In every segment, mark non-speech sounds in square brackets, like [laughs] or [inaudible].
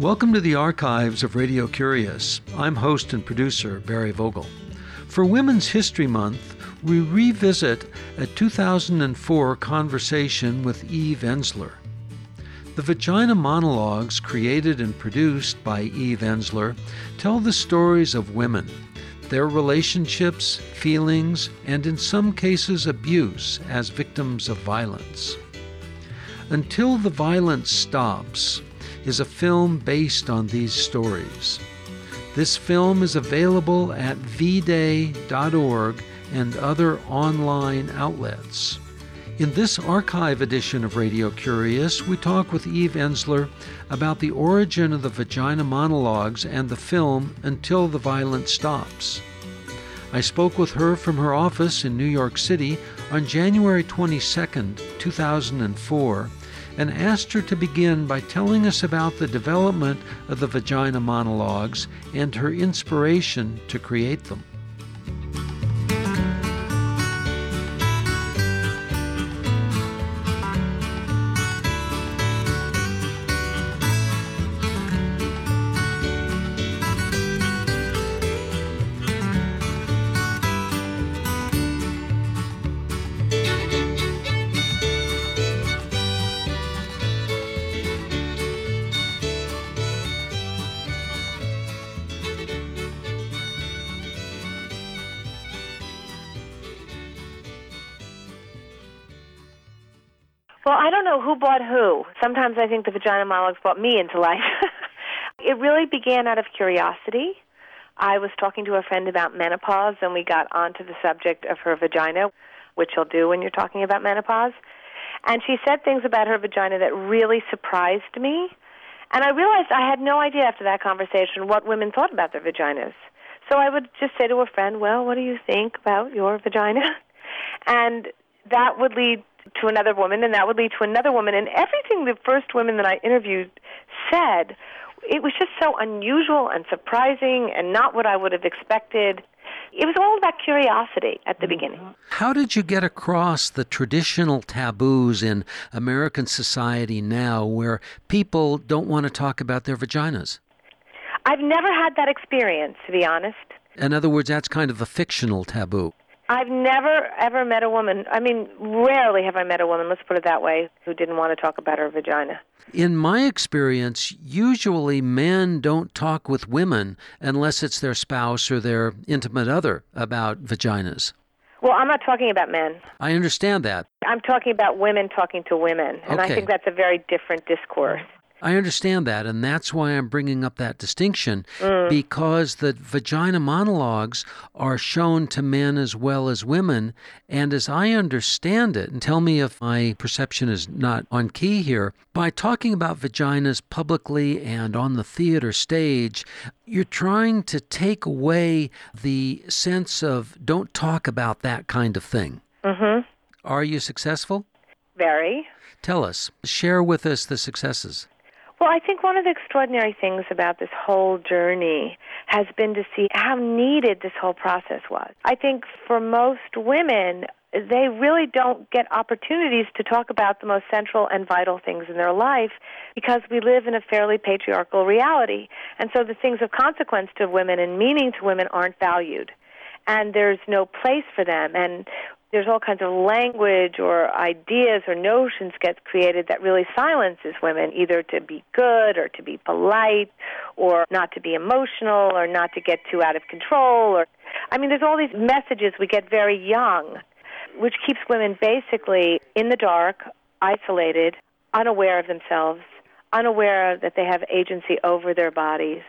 Welcome to the archives of Radio Curious. I'm host and producer Barry Vogel. For Women's History Month, we revisit a 2004 conversation with Eve Ensler. The Vagina Monologues, created and produced by Eve Ensler, tell the stories of women, their relationships, feelings, and in some cases abuse as victims of violence. Until the Violence Stops is a film based on these stories. This film is available at vday.org and other online outlets. In this archive edition of Radio Curious, we talk with Eve Ensler about the origin of the vagina monologues and the film Until the Violence Stops. I spoke with her from her office in New York City on January 22, 2004, and asked her to begin by telling us about the development of the vagina monologues and her inspiration to create them. Bought who. Sometimes I think the vagina monologues brought me into life. [laughs] it really began out of curiosity. I was talking to a friend about menopause, and we got onto the subject of her vagina, which you'll do when you're talking about menopause. And she said things about her vagina that really surprised me. And I realized I had no idea after that conversation what women thought about their vaginas. So I would just say to a friend, Well, what do you think about your vagina? [laughs] And that would lead to another woman, and that would lead to another woman. And everything the first women that I interviewed said, it was just so unusual and surprising and not what I would have expected. It was all about curiosity at the mm-hmm. beginning. How did you get across the traditional taboos in American society now where people don't want to talk about their vaginas? I've never had that experience, to be honest. In other words, that's kind of a fictional taboo. I've never ever met a woman. I mean, rarely have I met a woman, let's put it that way, who didn't want to talk about her vagina. In my experience, usually men don't talk with women unless it's their spouse or their intimate other about vaginas. Well, I'm not talking about men. I understand that. I'm talking about women talking to women, and Okay. I think that's a very different discourse. I understand that, and that's why I'm bringing up that distinction because the vagina monologues are shown to men as well as women. And as I understand it, and tell me if my perception is not on key here, by talking about vaginas publicly and on the theater stage, you're trying to take away the sense of don't talk about that kind of thing. Mhm. Are you successful? Very. Tell us, share with us the successes. Well, I think one of the extraordinary things about this whole journey has been to see how needed this whole process was. I think for most women, they really don't get opportunities to talk about the most central and vital things in their life because we live in a fairly patriarchal reality. And so the things of consequence to women and meaning to women aren't valued. And there's no place for them. And there's all kinds of language or ideas or notions gets created that really silences women either to be good or to be polite or not to be emotional or not to get too out of control or I mean there's all these messages we get very young which keeps women basically in the dark, isolated, unaware of themselves, unaware that they have agency over their bodies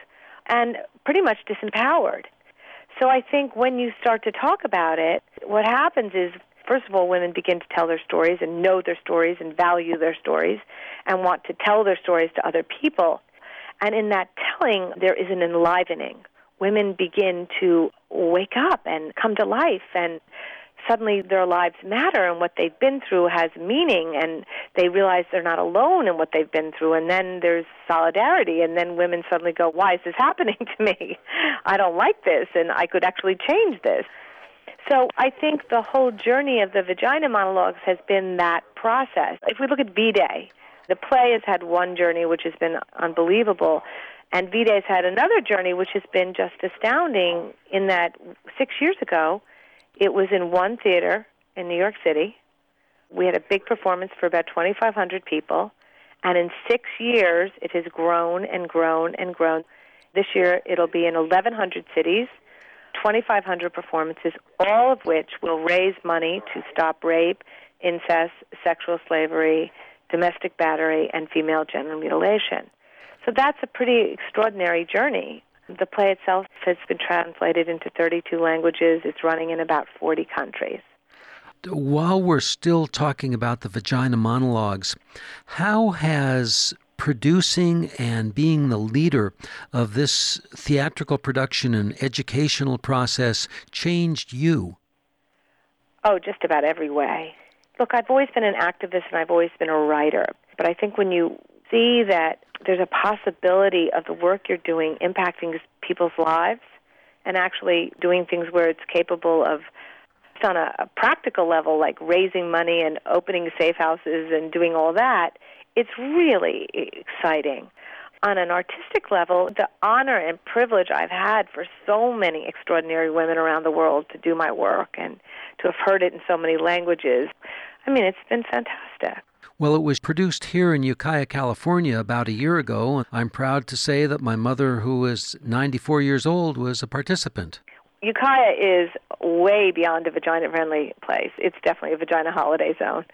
and pretty much disempowered. So I think when you start to talk about it, what happens is, first of all, women begin to tell their stories and know their stories and value their stories and want to tell their stories to other people. And in that telling, there is an enlivening. Women begin to wake up and come to life and suddenly their lives matter and what they've been through has meaning and they realize they're not alone in what they've been through and then there's solidarity and then women suddenly go why is this [laughs] happening to me i don't like this and i could actually change this so i think the whole journey of the vagina monologues has been that process if we look at v-day The play has had one journey, which has been unbelievable. And V-Day's had another journey, which has been just astounding in that six years ago, it was in one theater in New York City. We had a big performance for about 2,500 people. And in six years, it has grown and grown and grown. This year, it'll be in 1,100 cities, 2,500 performances, all of which will raise money to stop rape, incest, sexual slavery, domestic battery, and female genital mutilation. So that's a pretty extraordinary journey. The play itself has been translated into 32 languages. It's running in about 40 countries. While we're still talking about the vagina monologues, how has producing and being the leader of this theatrical production and educational process changed you? Oh, just about every way. Look, I've always been an activist and I've always been a writer. But I think when you see that there's a possibility of the work you're doing impacting people's lives and actually doing things where it's capable of on a, a practical level like raising money and opening safe houses and doing all that it's really exciting. On an artistic level the honor and privilege i've had for so many extraordinary women around the world to do my work and to have heard it in so many languages i mean it's been fantastic well, it was produced here in Ukiah, California about a year ago. I'm proud to say that my mother, who is 94 years old, was a participant. Ukiah is way beyond a vagina friendly place. It's definitely a vagina holiday zone.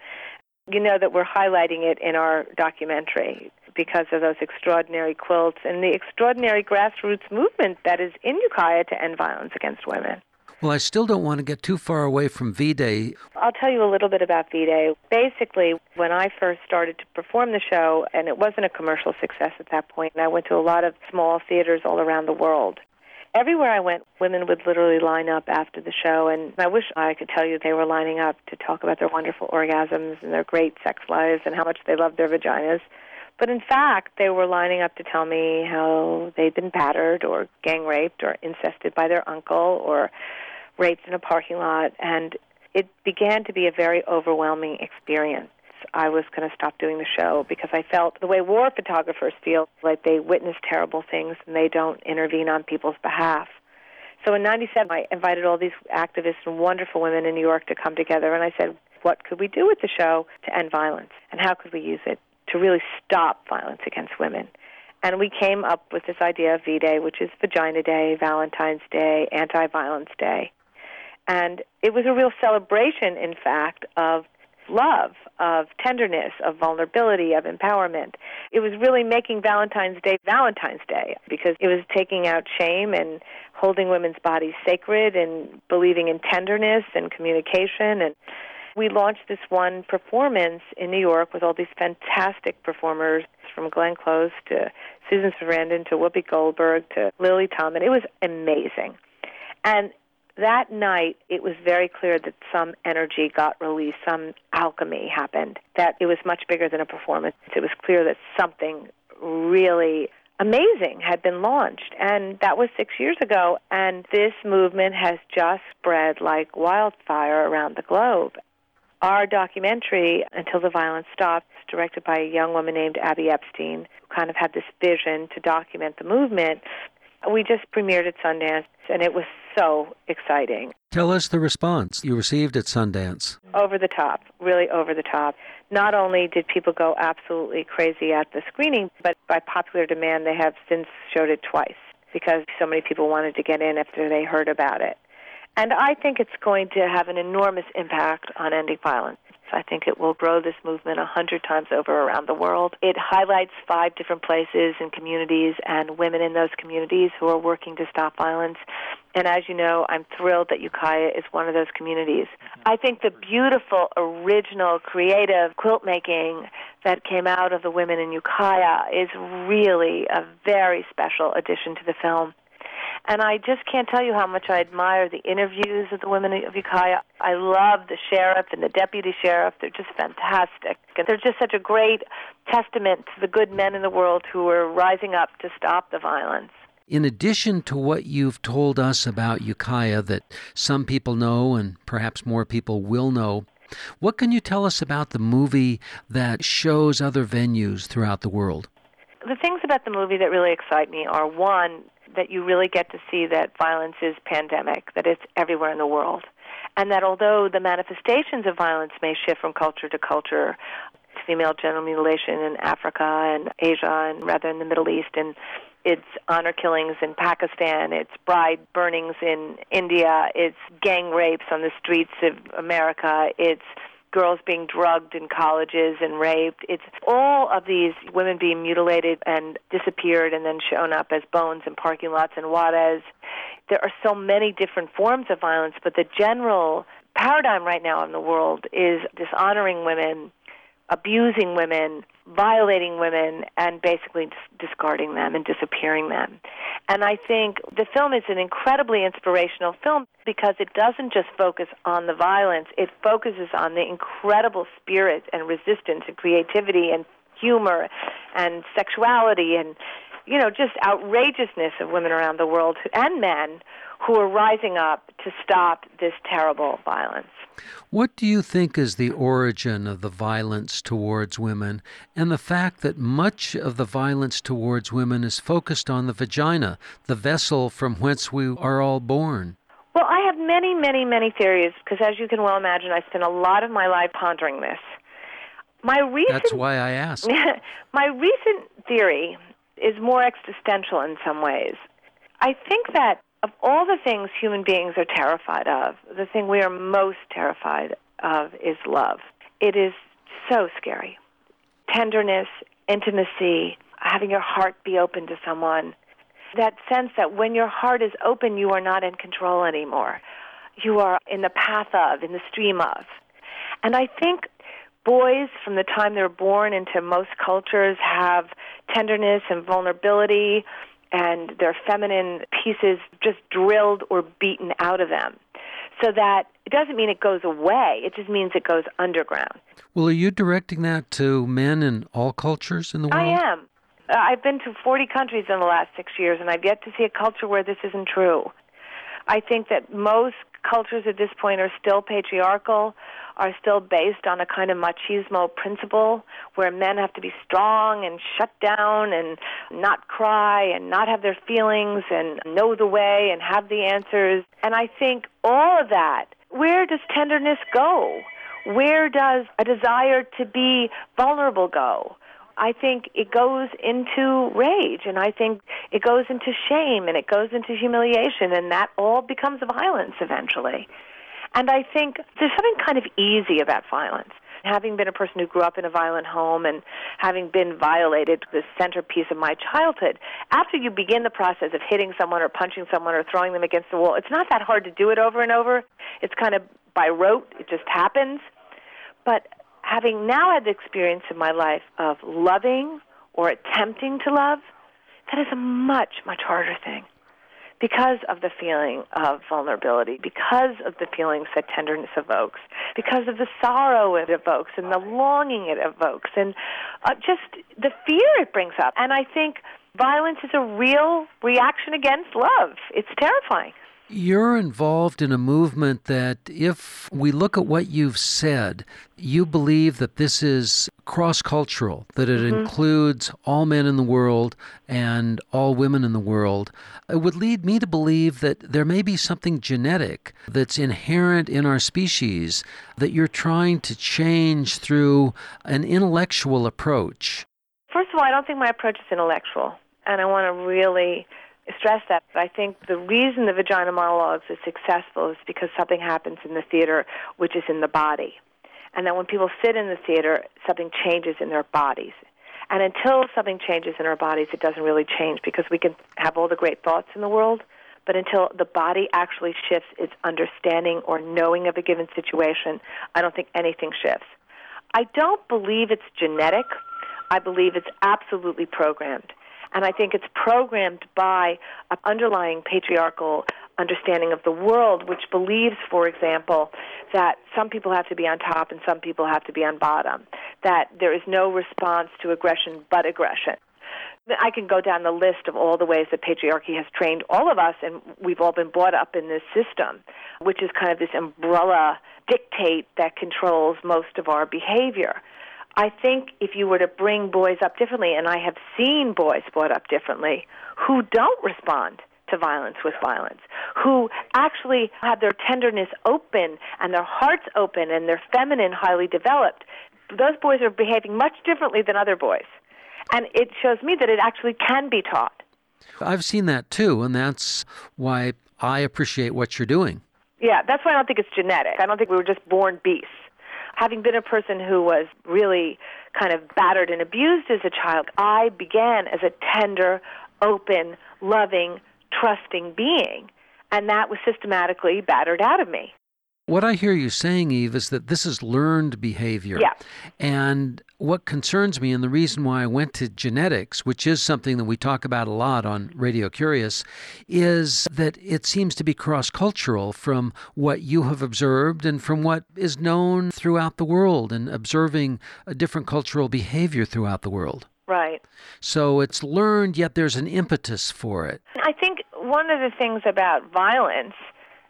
You know that we're highlighting it in our documentary because of those extraordinary quilts and the extraordinary grassroots movement that is in Ukiah to end violence against women. Well, I still don't want to get too far away from V Day. I'll tell you a little bit about V Day. Basically, when I first started to perform the show, and it wasn't a commercial success at that point, and I went to a lot of small theaters all around the world. Everywhere I went, women would literally line up after the show, and I wish I could tell you they were lining up to talk about their wonderful orgasms and their great sex lives and how much they love their vaginas. But in fact, they were lining up to tell me how they'd been battered or gang raped or incested by their uncle or raped in a parking lot, and it began to be a very overwhelming experience. I was going to stop doing the show because I felt the way war photographers feel like they witness terrible things and they don't intervene on people's behalf. So in 97, I invited all these activists and wonderful women in New York to come together, and I said, what could we do with the show to end violence? And how could we use it to really stop violence against women? And we came up with this idea of V Day, which is Vagina Day, Valentine's Day, Anti Violence Day. And it was a real celebration, in fact, of love, of tenderness, of vulnerability, of empowerment. It was really making Valentine's Day Valentine's Day because it was taking out shame and holding women's bodies sacred and believing in tenderness and communication and we launched this one performance in New York with all these fantastic performers from Glenn Close to Susan Sarandon to Whoopi Goldberg to Lily Tomlin. It was amazing. And that night, it was very clear that some energy got released, some alchemy happened, that it was much bigger than a performance. It was clear that something really amazing had been launched. And that was six years ago. And this movement has just spread like wildfire around the globe. Our documentary, Until the Violence Stops, directed by a young woman named Abby Epstein, who kind of had this vision to document the movement. We just premiered at Sundance, and it was so exciting. Tell us the response you received at Sundance. Over the top, really over the top. Not only did people go absolutely crazy at the screening, but by popular demand, they have since showed it twice because so many people wanted to get in after they heard about it. And I think it's going to have an enormous impact on ending violence. I think it will grow this movement a hundred times over around the world. It highlights five different places and communities and women in those communities who are working to stop violence. And as you know, I'm thrilled that Ukiah is one of those communities. I think the beautiful, original, creative quilt making that came out of the women in Ukiah is really a very special addition to the film. And I just can't tell you how much I admire the interviews of the women of Ukiah. I love the sheriff and the deputy sheriff. They're just fantastic. And they're just such a great testament to the good men in the world who are rising up to stop the violence. In addition to what you've told us about Ukiah that some people know and perhaps more people will know, What can you tell us about the movie that shows other venues throughout the world? The things about the movie that really excite me are one, that you really get to see that violence is pandemic, that it's everywhere in the world. And that although the manifestations of violence may shift from culture to culture, female genital mutilation in Africa and Asia and rather in the Middle East and it's honor killings in Pakistan, it's bride burnings in India, it's gang rapes on the streets of America, it's girls being drugged in colleges and raped. It's all of these women being mutilated and disappeared and then shown up as bones in parking lots in Juarez. There are so many different forms of violence, but the general paradigm right now in the world is dishonoring women, abusing women, violating women, and basically discarding them and disappearing them. And I think the film is an incredibly inspirational film because it doesn't just focus on the violence, it focuses on the incredible spirit and resistance and creativity and humor and sexuality and you know just outrageousness of women around the world and men who are rising up to stop this terrible violence. What do you think is the origin of the violence towards women and the fact that much of the violence towards women is focused on the vagina, the vessel from whence we are all born? Well, I have many, many, many theories because, as you can well imagine, I spent a lot of my life pondering this. My recent, That's why I asked. [laughs] my recent theory is more existential in some ways. I think that of all the things human beings are terrified of, the thing we are most terrified of is love. It is so scary. Tenderness, intimacy, having your heart be open to someone. That sense that when your heart is open, you are not in control anymore. You are in the path of, in the stream of. And I think boys, from the time they're born into most cultures, have tenderness and vulnerability and their feminine pieces just drilled or beaten out of them. So that it doesn't mean it goes away, it just means it goes underground. Well, are you directing that to men in all cultures in the world? I am. Uh, I've been to 40 countries in the last six years, and I've yet to see a culture where this isn't true. I think that most cultures at this point are still patriarchal, are still based on a kind of machismo principle where men have to be strong and shut down and not cry and not have their feelings and know the way and have the answers. And I think all of that, where does tenderness go? Where does a desire to be vulnerable go? I think it goes into rage and I think it goes into shame and it goes into humiliation and that all becomes violence eventually. And I think there's something kind of easy about violence. Having been a person who grew up in a violent home and having been violated, the centerpiece of my childhood, after you begin the process of hitting someone or punching someone or throwing them against the wall, it's not that hard to do it over and over. It's kind of by rote, it just happens. But having now had the experience in my life of loving or attempting to love, that is a much, much harder thing because of the feeling of vulnerability, because of the feelings that tenderness evokes, because of the sorrow it evokes and the longing it evokes, and uh, just the fear it brings up. And I think violence is a real reaction against love. It's terrifying. You're involved in a movement that, if we look at what you've said, you believe that this is cross cultural, that it mm-hmm. includes all men in the world and all women in the world. It would lead me to believe that there may be something genetic that's inherent in our species that you're trying to change through an intellectual approach. First of all, I don't think my approach is intellectual. And I want to really stress that. But I think the reason the vagina monologues is successful is because something happens in the theater which is in the body. And that when people sit in the theater, something changes in their bodies. And until something changes in our bodies, it doesn't really change because we can have all the great thoughts in the world, but until the body actually shifts its understanding or knowing of a given situation, I don't think anything shifts. I don't believe it's genetic. I believe it's absolutely programmed. And I think it's programmed by an underlying patriarchal understanding of the world, which believes, for example, that some people have to be on top and some people have to be on bottom, that there is no response to aggression but aggression. I can go down the list of all the ways that patriarchy has trained all of us, and we've all been brought up in this system, which is kind of this umbrella dictate that controls most of our behavior. I think if you were to bring boys up differently, and I have seen boys brought up differently who don't respond to violence with violence, who actually have their tenderness open and their hearts open and their feminine highly developed, those boys are behaving much differently than other boys. And it shows me that it actually can be taught. I've seen that too, and that's why I appreciate what you're doing. Yeah, that's why I don't think it's genetic. I don't think we were just born beasts. Having been a person who was really kind of battered and abused as a child, I began as a tender, open, loving, trusting being. And that was systematically battered out of me. What I hear you saying, Eve, is that this is learned behavior. Yeah. And what concerns me, and the reason why I went to genetics, which is something that we talk about a lot on Radio Curious, is that it seems to be cross cultural from what you have observed and from what is known throughout the world and observing a different cultural behavior throughout the world. Right. So it's learned, yet there's an impetus for it. I think one of the things about violence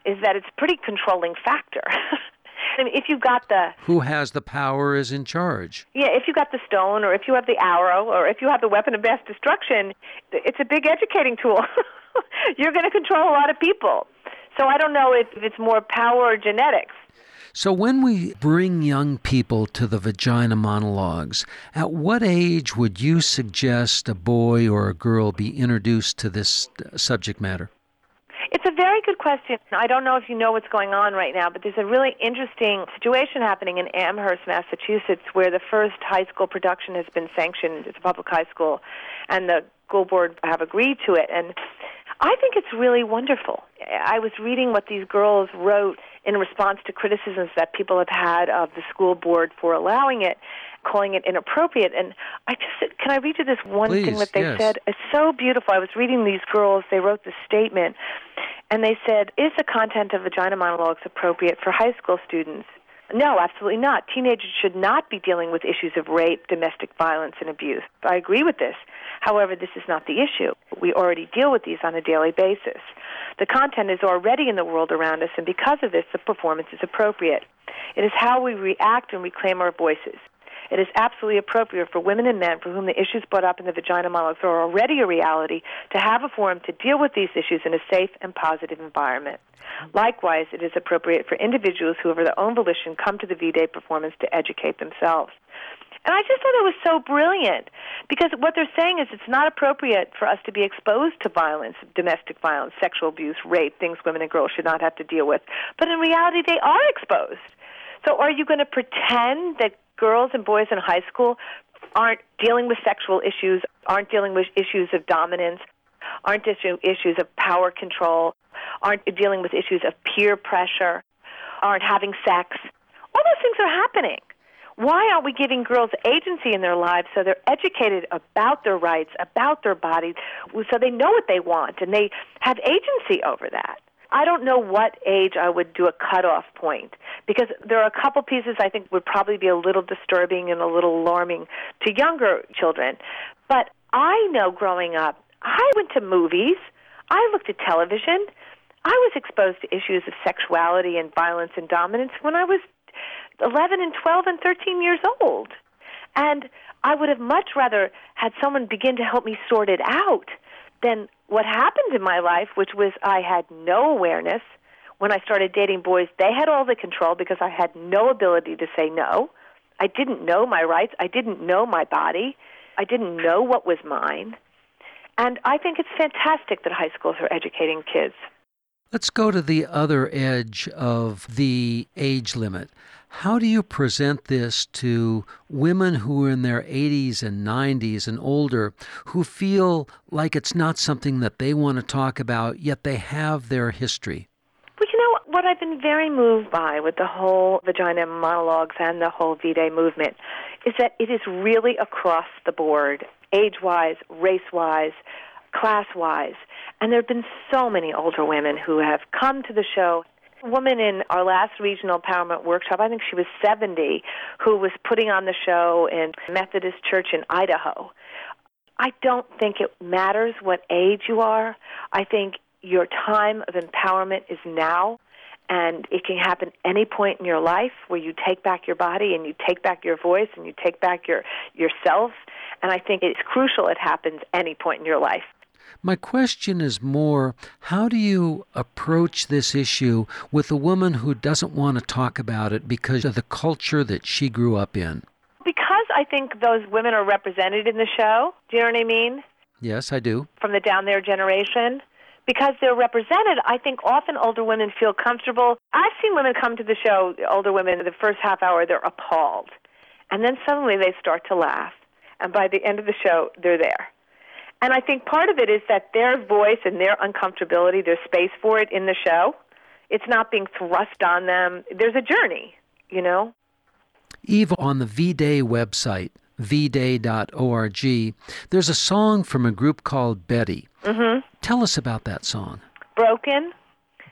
is that it's a pretty controlling factor. [laughs] I mean, if you got the who has the power is in charge. Yeah, if you've got the stone, or if you have the arrow, or if you have the weapon of mass destruction, it's a big educating tool. [laughs] You're going to control a lot of people. So I don't know if it's more power or genetics. So, when we bring young people to the vagina monologues, at what age would you suggest a boy or a girl be introduced to this uh, subject matter? It's a very good question. I don't know if you know what's going on right now, but there's a really interesting situation happening in Amherst, Massachusetts, where the first high school production has been sanctioned. It's a public high school, and the school board have agreed to it. And I think it's really wonderful. I was reading what these girls wrote in response to criticisms that people have had of the school board for allowing it, calling it inappropriate. And I just can I read you this one Please, thing that they yes. said? It's so beautiful. I was reading these girls. They wrote this statement, and they said, "Is the content of vagina monologues appropriate for high school students?" No, absolutely not. Teenagers should not be dealing with issues of rape, domestic violence, and abuse. I agree with this. However, this is not the issue. We already deal with these on a daily basis. The content is already in the world around us, and because of this, the performance is appropriate. It is how we react and reclaim our voices. It is absolutely appropriate for women and men for whom the issues brought up in the vagina monologues are already a reality to have a forum to deal with these issues in a safe and positive environment. Likewise, it is appropriate for individuals who, of their own volition, come to the V Day performance to educate themselves. And I just thought it was so brilliant because what they're saying is it's not appropriate for us to be exposed to violence, domestic violence, sexual abuse, rape, things women and girls should not have to deal with. But in reality, they are exposed. So are you going to pretend that girls and boys in high school aren't dealing with sexual issues, aren't dealing with issues of dominance, aren't issues of power control, aren't dealing with issues of peer pressure, aren't having sex? All those things are happening. Why aren't we giving girls agency in their lives so they're educated about their rights, about their bodies, so they know what they want and they have agency over that? I don't know what age I would do a cutoff point because there are a couple pieces I think would probably be a little disturbing and a little alarming to younger children. But I know growing up, I went to movies, I looked at television, I was exposed to issues of sexuality and violence and dominance when I was 11 and 12 and 13 years old. And I would have much rather had someone begin to help me sort it out than what happened in my life, which was I had no awareness. When I started dating boys, they had all the control because I had no ability to say no. I didn't know my rights. I didn't know my body. I didn't know what was mine. And I think it's fantastic that high schools are educating kids. Let's go to the other edge of the age limit. How do you present this to women who are in their 80s and 90s and older who feel like it's not something that they want to talk about, yet they have their history? Well, you know, what I've been very moved by with the whole vagina monologues and the whole V Day movement is that it is really across the board, age wise, race wise, class wise. And there have been so many older women who have come to the show. Woman in our last regional empowerment workshop, I think she was 70, who was putting on the show in Methodist Church in Idaho. I don't think it matters what age you are. I think your time of empowerment is now, and it can happen any point in your life where you take back your body and you take back your voice and you take back your yourself. And I think it's crucial it happens any point in your life. My question is more how do you approach this issue with a woman who doesn't want to talk about it because of the culture that she grew up in? Because I think those women are represented in the show. Do you know what I mean? Yes, I do. From the down there generation. Because they're represented, I think often older women feel comfortable. I've seen women come to the show, older women, the first half hour, they're appalled. And then suddenly they start to laugh. And by the end of the show, they're there. And I think part of it is that their voice and their uncomfortability, there's space for it in the show. It's not being thrust on them. There's a journey, you know? Eve, on the V Day website, vday.org, there's a song from a group called Betty. Mm-hmm. Tell us about that song. Broken?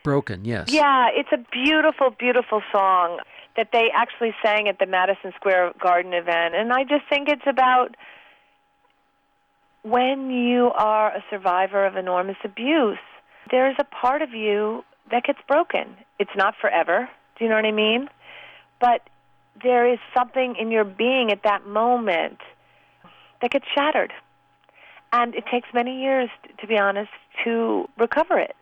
Broken, yes. Yeah, it's a beautiful, beautiful song that they actually sang at the Madison Square Garden event. And I just think it's about when you are a survivor of enormous abuse, there's a part of you that gets broken. It's not forever. Do you know what I mean? But there is something in your being at that moment that gets shattered. And it takes many years, to be honest, to recover it.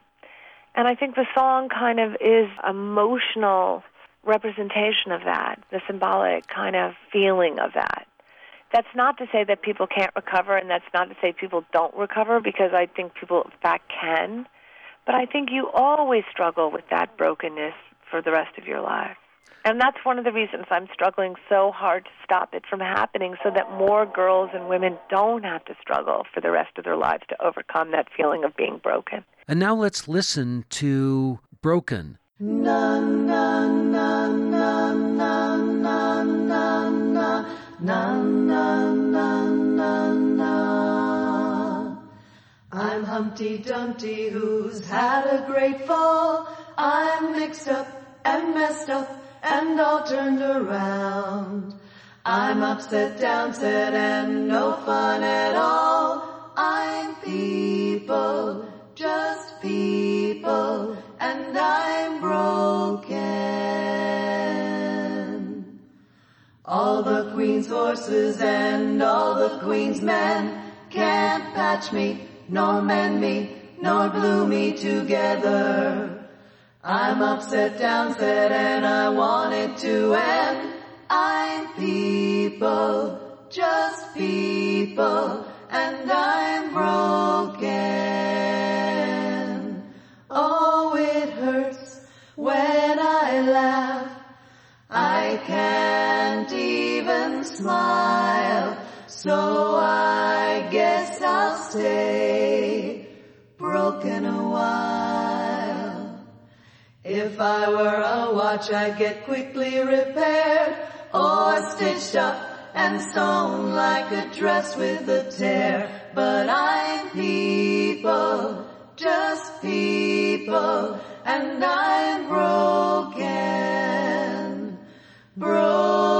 And I think the song kind of is emotional representation of that, the symbolic kind of feeling of that. That's not to say that people can't recover, and that's not to say people don't recover, because I think people, in fact, can. But I think you always struggle with that brokenness for the rest of your life. And that's one of the reasons I'm struggling so hard to stop it from happening so that more girls and women don't have to struggle for the rest of their lives to overcome that feeling of being broken. And now let's listen to Broken. Na, na, na, na, na, na, na. I'm Humpty Dumpty who's had a great fall. I'm mixed up and messed up and all turned around. I'm upset, downset, and no fun at all. I'm people, just people, and I'm broken. All the queen's horses and all the queen's men can't patch me, nor mend me, nor glue me together. I'm upset, downset, and I want it to end. I'm people, just people, and I'm broken. Oh, it hurts when smile, so I guess I'll stay broken a while. If I were a watch, I'd get quickly repaired or stitched up and sewn like a dress with a tear. But I'm people, just people, and I'm broken, broken.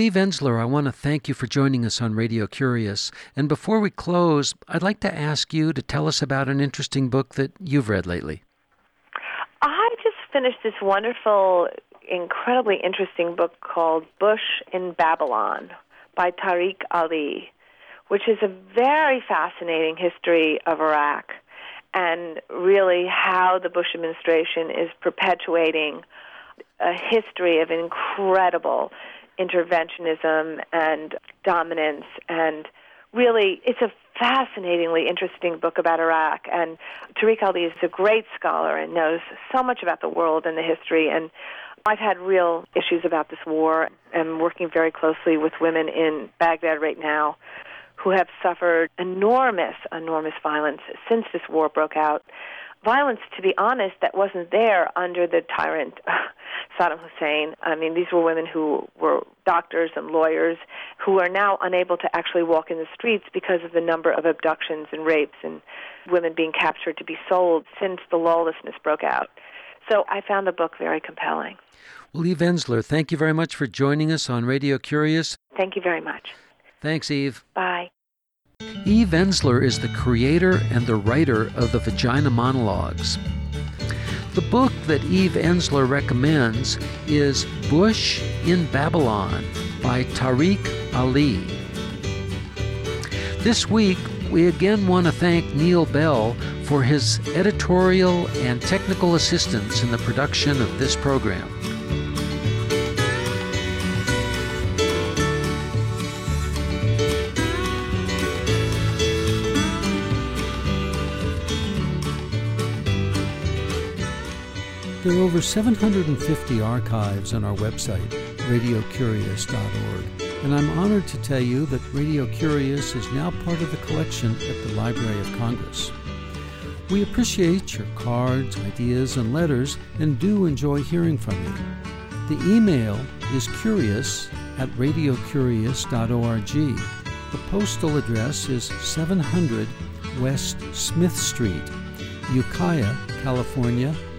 Eve Ensler, I want to thank you for joining us on Radio Curious. And before we close, I'd like to ask you to tell us about an interesting book that you've read lately. I just finished this wonderful, incredibly interesting book called Bush in Babylon by Tariq Ali, which is a very fascinating history of Iraq and really how the Bush administration is perpetuating a history of incredible interventionism and dominance and really it's a fascinatingly interesting book about Iraq. And Tariq Ali is a great scholar and knows so much about the world and the history. And I've had real issues about this war. And working very closely with women in Baghdad right now who have suffered enormous, enormous violence since this war broke out. Violence, to be honest, that wasn't there under the tyrant [laughs] Saddam Hussein. I mean, these were women who were doctors and lawyers who are now unable to actually walk in the streets because of the number of abductions and rapes and women being captured to be sold since the lawlessness broke out. So I found the book very compelling. Well, Eve Ensler, thank you very much for joining us on Radio Curious. Thank you very much. Thanks, Eve. Bye. Eve Ensler is the creator and the writer of the Vagina Monologues. The book that Eve Ensler recommends is Bush in Babylon by Tariq Ali. This week, we again want to thank Neil Bell for his editorial and technical assistance in the production of this program. There are over 750 archives on our website, radiocurious.org, and I'm honored to tell you that Radio Curious is now part of the collection at the Library of Congress. We appreciate your cards, ideas, and letters and do enjoy hearing from you. The email is curious at radiocurious.org. The postal address is 700 West Smith Street, Ukiah, California